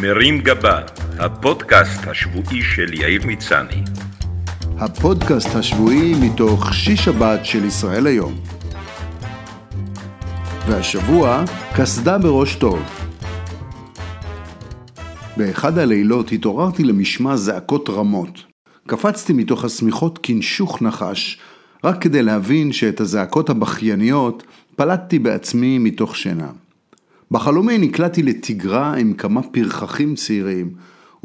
מרים גבה, הפודקאסט השבועי של יאיר מצני. הפודקאסט השבועי מתוך שיש שבת של ישראל היום. והשבוע, קסדה בראש טוב. באחד הלילות התעוררתי למשמע זעקות רמות. קפצתי מתוך השמיכות כנשוך נחש, רק כדי להבין שאת הזעקות הבכייניות פלטתי בעצמי מתוך שינה. בחלומי נקלעתי לתגרה עם כמה פרחחים צעירים,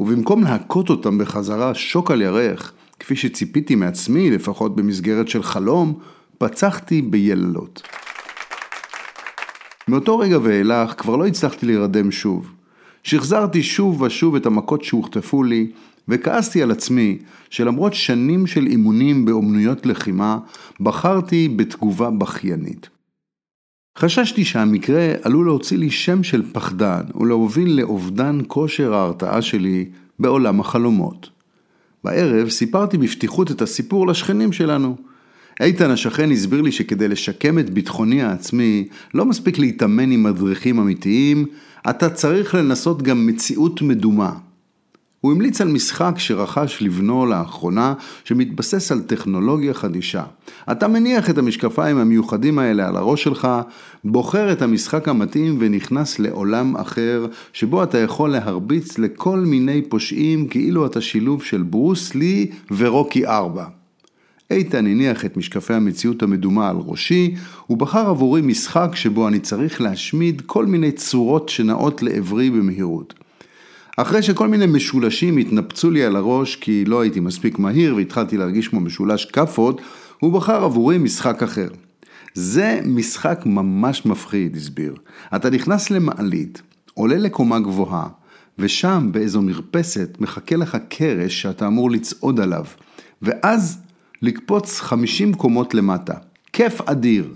ובמקום להכות אותם בחזרה שוק על ירך, כפי שציפיתי מעצמי, לפחות במסגרת של חלום, פצחתי ביללות. מאותו רגע ואילך כבר לא הצלחתי להירדם שוב. שחזרתי שוב ושוב את המכות שהוחטפו לי, וכעסתי על עצמי שלמרות שנים של אימונים באומנויות לחימה, בחרתי בתגובה בכיינית. חששתי שהמקרה עלול להוציא לי שם של פחדן ולהוביל לאובדן כושר ההרתעה שלי בעולם החלומות. בערב סיפרתי בפתיחות את הסיפור לשכנים שלנו. איתן השכן הסביר לי שכדי לשקם את ביטחוני העצמי, לא מספיק להתאמן עם מדריכים אמיתיים, אתה צריך לנסות גם מציאות מדומה. הוא המליץ על משחק שרכש לבנו לאחרונה, שמתבסס על טכנולוגיה חדישה. אתה מניח את המשקפיים המיוחדים האלה על הראש שלך, בוחר את המשחק המתאים ונכנס לעולם אחר, שבו אתה יכול להרביץ לכל מיני פושעים כאילו אתה שילוב של ברוס לי ורוקי ארבע. איתן הניח את משקפי המציאות המדומה על ראשי, ובחר עבורי משחק שבו אני צריך להשמיד כל מיני צורות שנעות לעברי במהירות. אחרי שכל מיני משולשים התנפצו לי על הראש כי לא הייתי מספיק מהיר והתחלתי להרגיש כמו משולש כאפות, הוא בחר עבורי משחק אחר. זה משחק ממש מפחיד, הסביר. אתה נכנס למעלית, עולה לקומה גבוהה, ושם באיזו מרפסת מחכה לך קרש שאתה אמור לצעוד עליו, ואז לקפוץ 50 קומות למטה. כיף אדיר.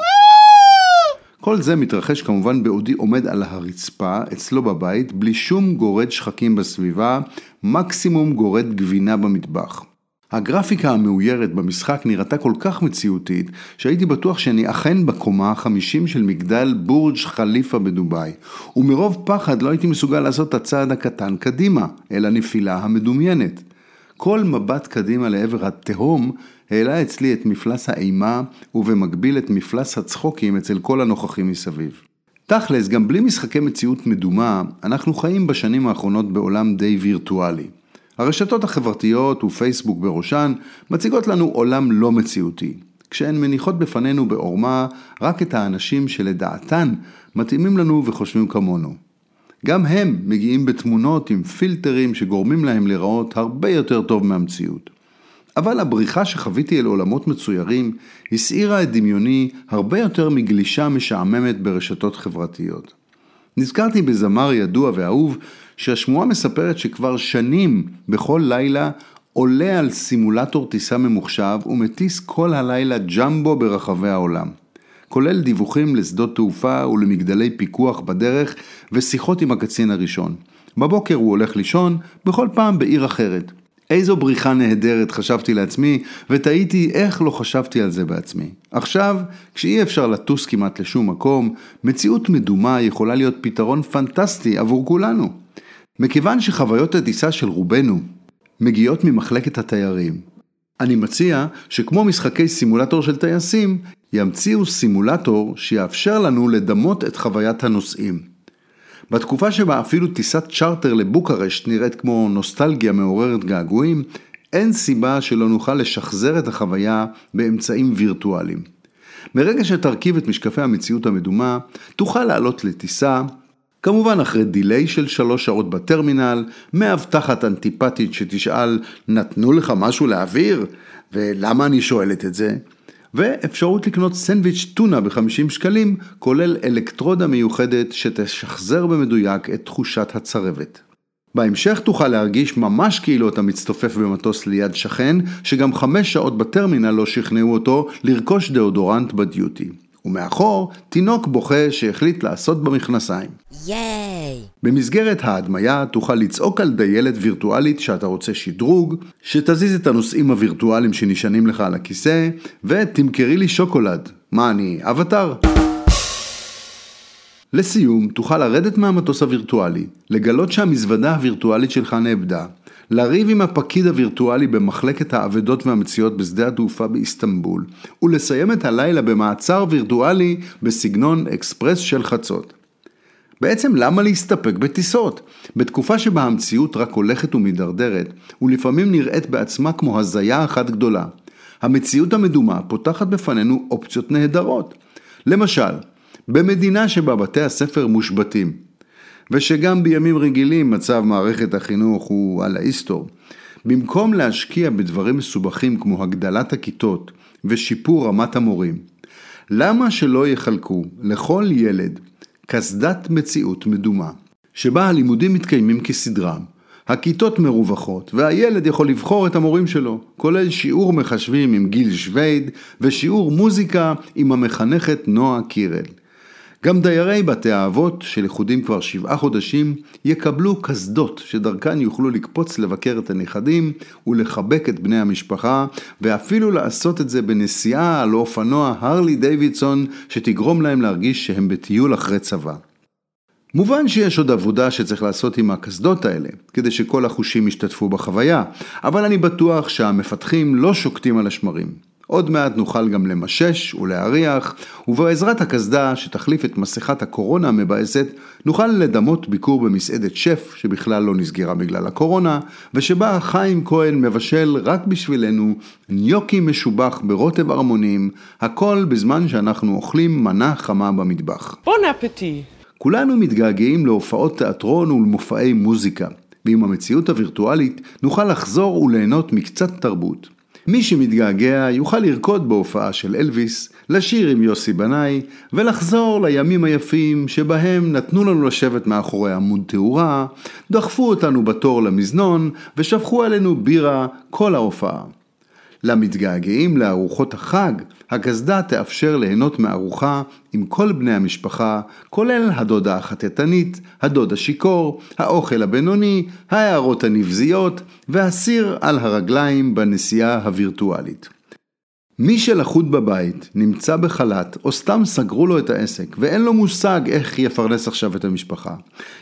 כל זה מתרחש כמובן בעודי עומד על הרצפה, אצלו בבית, בלי שום גורד שחקים בסביבה, מקסימום גורד גבינה במטבח. הגרפיקה המאוירת במשחק נראתה כל כך מציאותית, שהייתי בטוח שאני אכן בקומה ה-50 של מגדל בורג' חליפה בדובאי, ומרוב פחד לא הייתי מסוגל לעשות את הצעד הקטן קדימה, אל הנפילה המדומיינת. כל מבט קדימה לעבר התהום העלה אצלי את מפלס האימה ובמקביל את מפלס הצחוקים אצל כל הנוכחים מסביב. תכלס, גם בלי משחקי מציאות מדומה, אנחנו חיים בשנים האחרונות בעולם די וירטואלי. הרשתות החברתיות ופייסבוק בראשן מציגות לנו עולם לא מציאותי, כשהן מניחות בפנינו בעורמה רק את האנשים שלדעתן מתאימים לנו וחושבים כמונו. גם הם מגיעים בתמונות עם פילטרים שגורמים להם להיראות הרבה יותר טוב מהמציאות. אבל הבריחה שחוויתי אל עולמות מצוירים הסעירה את דמיוני הרבה יותר מגלישה משעממת ברשתות חברתיות. נזכרתי בזמר ידוע ואהוב שהשמועה מספרת שכבר שנים בכל לילה עולה על סימולטור טיסה ממוחשב ומטיס כל הלילה ג'מבו ברחבי העולם. כולל דיווחים לשדות תעופה ולמגדלי פיקוח בדרך ושיחות עם הקצין הראשון. בבוקר הוא הולך לישון, בכל פעם בעיר אחרת. איזו בריחה נהדרת חשבתי לעצמי, ותהיתי איך לא חשבתי על זה בעצמי. עכשיו, כשאי אפשר לטוס כמעט לשום מקום, מציאות מדומה יכולה להיות פתרון פנטסטי עבור כולנו. מכיוון שחוויות הטיסה של רובנו מגיעות ממחלקת התיירים, אני מציע שכמו משחקי סימולטור של טייסים, ימציאו סימולטור שיאפשר לנו לדמות את חוויית הנוסעים. בתקופה שבה אפילו טיסת צ'רטר לבוקרשט נראית כמו נוסטלגיה מעוררת געגועים, אין סיבה שלא נוכל לשחזר את החוויה באמצעים וירטואליים. מרגע שתרכיב את משקפי המציאות המדומה, תוכל לעלות לטיסה, כמובן אחרי דיליי של שלוש שעות בטרמינל, מאבטחת אנטיפטית שתשאל, נתנו לך משהו להעביר? ולמה אני שואלת את זה? ואפשרות לקנות סנדוויץ' טונה ב-50 שקלים, כולל אלקטרודה מיוחדת שתשחזר במדויק את תחושת הצרבת. בהמשך תוכל להרגיש ממש כאילו אתה מצטופף במטוס ליד שכן, שגם חמש שעות בטרמינל לא שכנעו אותו לרכוש דאודורנט בדיוטי. ומאחור, תינוק בוכה שהחליט לעשות במכנסיים. ייי! במסגרת ההדמיה תוכל לצעוק על דיילת וירטואלית שאתה רוצה שדרוג, שתזיז את הנושאים הווירטואליים שנשענים לך על הכיסא, ותמכרי לי שוקולד. מה אני, אבטאר? לסיום, תוכל לרדת מהמטוס הווירטואלי, לגלות שהמזוודה הווירטואלית שלך נאבדה, לריב עם הפקיד הווירטואלי במחלקת האבדות והמציאות בשדה התעופה באיסטנבול, ולסיים את הלילה במעצר וירטואלי בסגנון אקספרס של חצות. בעצם למה להסתפק בטיסות? בתקופה שבה המציאות רק הולכת ומידרדרת, ולפעמים נראית בעצמה כמו הזיה אחת גדולה. המציאות המדומה פותחת בפנינו אופציות נהדרות. למשל, במדינה שבה בתי הספר מושבתים, ושגם בימים רגילים מצב מערכת החינוך הוא על ההיסטור, במקום להשקיע בדברים מסובכים כמו הגדלת הכיתות ושיפור רמת המורים, למה שלא יחלקו לכל ילד קסדת מציאות מדומה, שבה הלימודים מתקיימים כסדרם, הכיתות מרווחות, והילד יכול לבחור את המורים שלו, כולל שיעור מחשבים עם גיל שווייד, ושיעור מוזיקה עם המחנכת נועה קירל. גם דיירי בתי האבות, שלכודים כבר שבעה חודשים, יקבלו קסדות שדרכן יוכלו לקפוץ לבקר את הנכדים ולחבק את בני המשפחה, ואפילו לעשות את זה בנסיעה על אופנוע הרלי דיווידסון, שתגרום להם להרגיש שהם בטיול אחרי צבא. מובן שיש עוד עבודה שצריך לעשות עם הקסדות האלה, כדי שכל החושים ישתתפו בחוויה, אבל אני בטוח שהמפתחים לא שוקטים על השמרים. עוד מעט נוכל גם למשש ולהריח, ובעזרת הקסדה שתחליף את מסכת הקורונה המבאסת, נוכל לדמות ביקור במסעדת שף שבכלל לא נסגרה בגלל הקורונה, ושבה חיים כהן מבשל רק בשבילנו ניוקי משובח ברוטב ארמונים, הכל בזמן שאנחנו אוכלים מנה חמה במטבח. בון אפטי! כולנו מתגעגעים להופעות תיאטרון ולמופעי מוזיקה, ועם המציאות הווירטואלית נוכל לחזור וליהנות מקצת תרבות. מי שמתגעגע יוכל לרקוד בהופעה של אלוויס, לשיר עם יוסי בנאי, ולחזור לימים היפים שבהם נתנו לנו לשבת מאחורי עמוד תאורה, דחפו אותנו בתור למזנון, ושפכו עלינו בירה כל ההופעה. למתגעגעים לארוחות החג, הקסדה תאפשר ליהנות מארוחה עם כל בני המשפחה, כולל הדודה החטטנית, הדוד השיכור, האוכל הבינוני, ההערות הנבזיות והסיר על הרגליים בנסיעה הווירטואלית. מי שלחוד בבית, נמצא בחל"ת, או סתם סגרו לו את העסק, ואין לו מושג איך יפרנס עכשיו את המשפחה,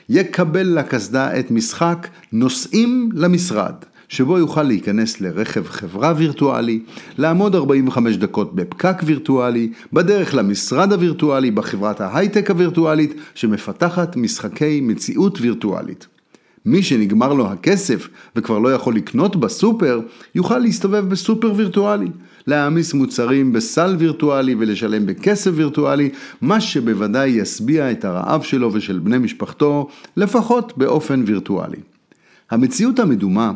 יקבל לקסדה את משחק נוסעים למשרד. שבו יוכל להיכנס לרכב חברה וירטואלי, לעמוד 45 דקות בפקק וירטואלי, בדרך למשרד הווירטואלי בחברת ההייטק הווירטואלית שמפתחת משחקי מציאות וירטואלית. מי שנגמר לו הכסף וכבר לא יכול לקנות בסופר, יוכל להסתובב בסופר וירטואלי, להעמיס מוצרים בסל וירטואלי ולשלם בכסף וירטואלי, מה שבוודאי ישביע את הרעב שלו ושל בני משפחתו, לפחות באופן וירטואלי. המציאות המדומה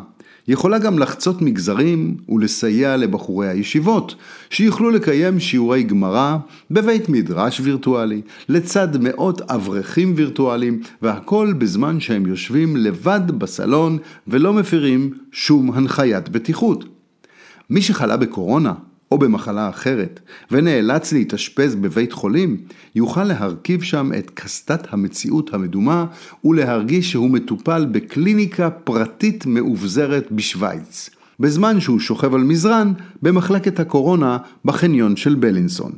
יכולה גם לחצות מגזרים ולסייע לבחורי הישיבות, שיוכלו לקיים שיעורי גמרא בבית מדרש וירטואלי, לצד מאות אברכים וירטואליים, והכל בזמן שהם יושבים לבד בסלון ולא מפירים שום הנחיית בטיחות. מי שחלה בקורונה או במחלה אחרת, ונאלץ להתאשפז בבית חולים, יוכל להרכיב שם את קסדת המציאות המדומה ולהרגיש שהוא מטופל בקליניקה פרטית מאובזרת בשוויץ, בזמן שהוא שוכב על מזרן במחלקת הקורונה בחניון של בלינסון.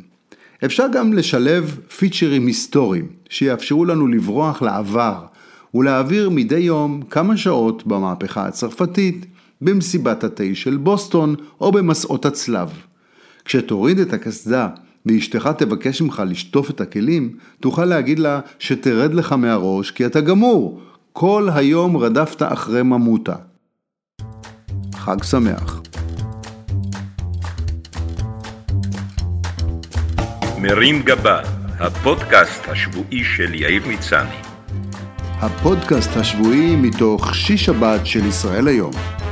אפשר גם לשלב פיצ'רים היסטוריים שיאפשרו לנו לברוח לעבר ולהעביר מדי יום כמה שעות במהפכה הצרפתית, במסיבת התה של בוסטון או במסעות הצלב. כשתוריד את הקסדה ואשתך תבקש ממך לשטוף את הכלים, תוכל להגיד לה שתרד לך מהראש כי אתה גמור. כל היום רדפת אחרי ממותה. חג שמח. מרים גבה, הפודקאסט השבועי של יאיר מצני. הפודקאסט השבועי מתוך שיש שבת של ישראל היום.